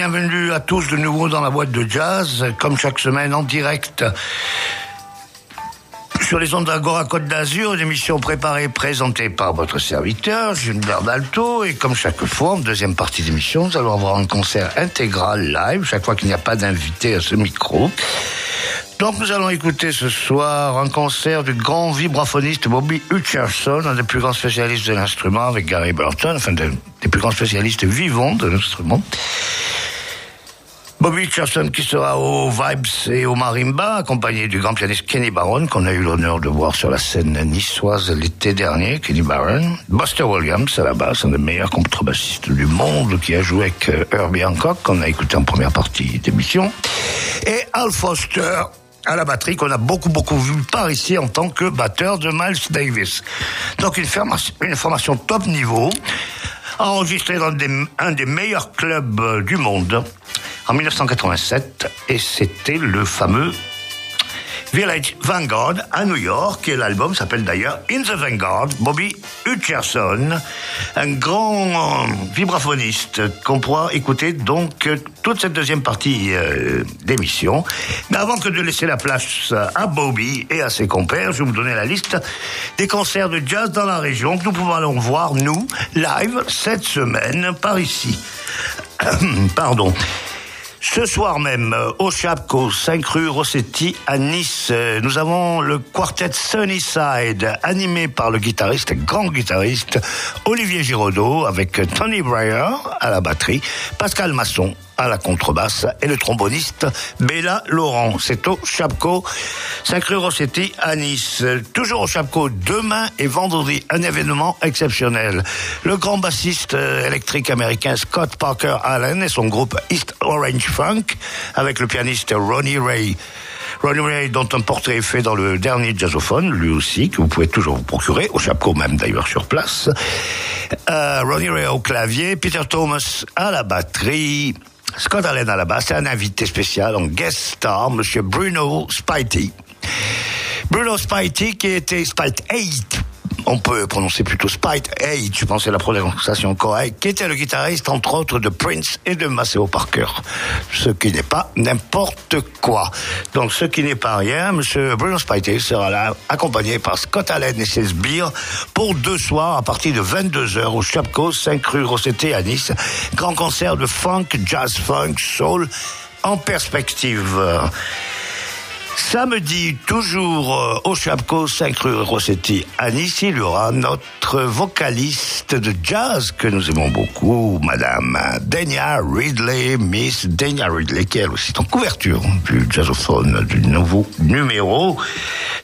bienvenue à tous de nouveau dans la boîte de jazz, comme chaque semaine en direct sur les ondes d'Agora Côte d'Azur, une émission préparée présentée par votre serviteur, Gilbert Dalto. Et comme chaque fois, en deuxième partie d'émission, nous allons avoir un concert intégral live, chaque fois qu'il n'y a pas d'invité à ce micro. Donc nous allons écouter ce soir un concert du grand vibraphoniste Bobby Hutcherson, un des plus grands spécialistes de l'instrument avec Gary Burton, enfin des plus grands spécialistes vivants de l'instrument. Bobby Hutcherson qui sera au Vibes et au Marimba, accompagné du grand pianiste Kenny Barron, qu'on a eu l'honneur de voir sur la scène niçoise l'été dernier, Kenny Barron. Buster Williams à la basse, un des meilleurs contrebassistes du monde, qui a joué avec euh, Herbie Hancock, qu'on a écouté en première partie d'émission. Et Al Foster, à la batterie qu'on a beaucoup beaucoup vu par ici en tant que batteur de Miles Davis. Donc une formation, une formation top niveau, enregistrée dans un des meilleurs clubs euh, du monde en 1987 et c'était le fameux Village Vanguard à New York et l'album s'appelle d'ailleurs In the Vanguard, Bobby Hutcherson, un grand vibraphoniste qu'on pourra écouter donc toute cette deuxième partie euh, d'émission. Mais avant que de laisser la place à Bobby et à ses compères, je vais vous donner la liste des concerts de jazz dans la région que nous pouvons aller voir, nous, live, cette semaine, par ici. Pardon. Ce soir même, euh, au Chapco, 5 rue Rossetti, à Nice, euh, nous avons le quartet Sunnyside, animé par le guitariste, grand guitariste, Olivier Giraudot, avec Tony Breyer à la batterie, Pascal Masson à la contrebasse et le tromboniste Bella Laurent. C'est au Chapco, Sacré Rossetti à Nice. Toujours au Chapco, demain et vendredi, un événement exceptionnel. Le grand bassiste euh, électrique américain Scott Parker Allen et son groupe East Orange Funk avec le pianiste Ronnie Ray. Ronnie Ray, dont un portrait est fait dans le dernier jazzophone, lui aussi, que vous pouvez toujours vous procurer, au Chapco même d'ailleurs sur place. Euh, Ronnie Ray au clavier, Peter Thomas à la batterie, Scott Allen à la basse c'est un invité spécial en guest star, Monsieur Bruno Spitey. Bruno Spitey qui était Spite 8 on peut prononcer plutôt Spite Hey, je pensais la prononciation correcte, qui était le guitariste entre autres de Prince et de Maceo Parker? Ce qui n'est pas n'importe quoi. Donc ce qui n'est pas rien, Monsieur Bruno Spite sera là, accompagné par Scott Allen et ses sbires pour deux soirs à partir de 22h au Chapco, 5 rue Rosseté à Nice. Grand concert de funk, jazz funk, soul en perspective. Samedi, toujours euh, au Chapco, 5 rue Rossetti à Nice, il y aura notre vocaliste de jazz que nous aimons beaucoup, Madame Dania Ridley, Miss Dania Ridley, qui est aussi en couverture du jazzophone du nouveau numéro.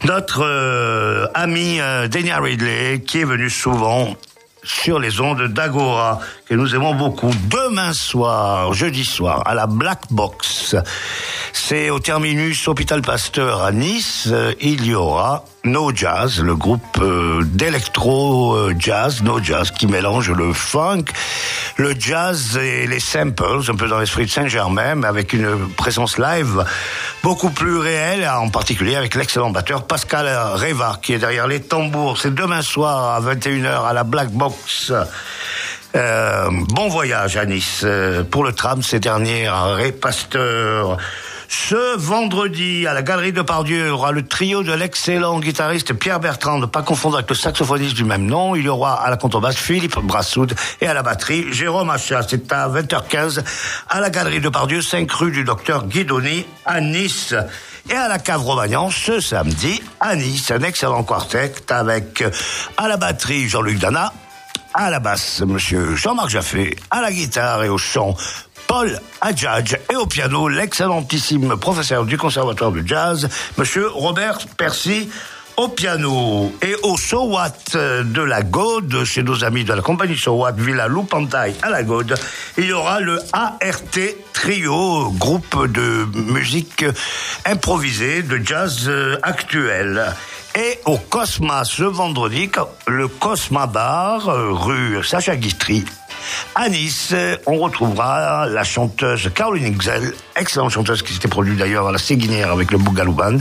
Notre euh, ami euh, Dania Ridley, qui est venu souvent sur les ondes d'Agora, que nous aimons beaucoup. Demain soir, jeudi soir, à la Black Box, c'est au terminus Hôpital Pasteur à Nice, euh, il y aura No Jazz, le groupe euh, d'électro euh, jazz, No Jazz, qui mélange le funk, le jazz et les samples, un peu dans l'esprit de Saint-Germain, mais avec une présence live beaucoup plus réelle, en particulier avec l'excellent batteur Pascal Reva, qui est derrière les tambours. C'est demain soir à 21h à la Black Box. Bon voyage à Nice. pour le tram, ces derniers arrêts Pasteur. Ce vendredi, à la Galerie de Pardieu, aura le trio de l'excellent guitariste Pierre Bertrand, ne pas confondre avec le saxophoniste du même nom. Il y aura à la contrebasse Philippe Brassoud et à la batterie Jérôme Achat. C'est à 20h15 à la Galerie de Pardieu, 5 rue du docteur Guidoni à Nice. Et à la cave Romagnan, ce samedi, à Nice, un excellent quartet avec à la batterie Jean-Luc Dana, à la basse, monsieur Jean-Marc Jaffé, à la guitare et au chant, Paul Adjadj et au piano l'excellentissime professeur du conservatoire de jazz, monsieur Robert Percy au piano et au Sowat de la Gaude, chez nos amis de la compagnie Sowat, Villa Loupantaille à la Gaude, il y aura le ART Trio, groupe de musique improvisée, de jazz actuel. Et au Cosma ce vendredi, le Cosma Bar, rue Sacha Guitry, à Nice, on retrouvera la chanteuse Caroline Ixel, excellente chanteuse qui s'était produite d'ailleurs à la Séguinière avec le Bougalouban.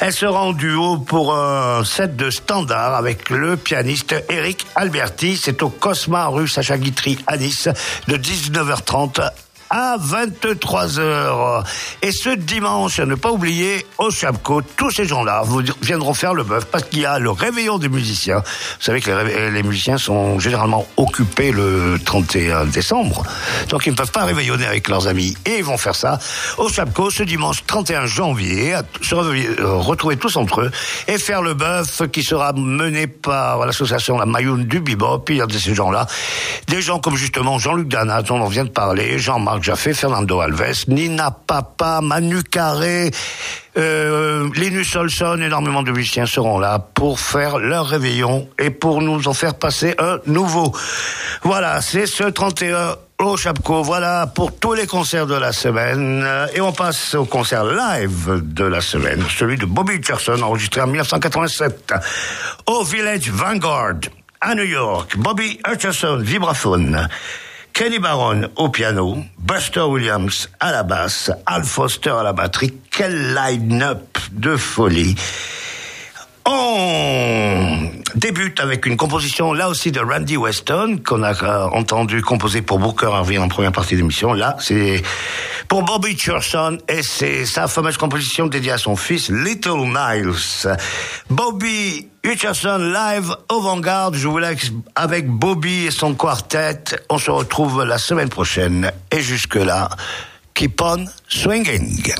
Elle sera en duo pour un set de standard avec le pianiste Eric Alberti. C'est au Cosma rue Sacha Guitry à Nice de 19h30 à 23h. Et ce dimanche, à ne pas oublier, au Chapco, tous ces gens-là viendront faire le bœuf parce qu'il y a le réveillon des musiciens. Vous savez que les, les, musiciens sont généralement occupés le 31 décembre, donc ils ne peuvent pas réveillonner avec leurs amis. Et ils vont faire ça au Chapco ce dimanche 31 janvier, se retrouver tous entre eux et faire le bœuf qui sera mené par l'association La Mayoune du Bebop. Il y a de ces gens-là, des gens comme justement Jean-Luc Danat, dont on vient de parler, Jean-Marc Jaffé, Fernando Alves, Nina Papa, Manu Carré, euh, Linus Olson, énormément de musiciens seront là pour faire leur réveillon et pour nous en faire passer un nouveau. Voilà, c'est ce 31 au Chapco. Voilà pour tous les concerts de la semaine. Et on passe au concert live de la semaine, celui de Bobby Hutcherson, enregistré en 1987 au Village Vanguard à New York. Bobby Hutcherson, vibraphone. Kenny Barron au piano, Buster Williams à la basse, Al Foster à la batterie. Quel line-up de folie. Débute avec une composition là aussi de Randy Weston qu'on a euh, entendu composer pour Booker Harvey en première partie d'émission. Là, c'est pour Bobby Churson et c'est sa fameuse composition dédiée à son fils Little Miles. Bobby Hutcherson live au Vanguard. Je vous laisse avec Bobby et son quartet. On se retrouve la semaine prochaine et jusque là, keep on swinging.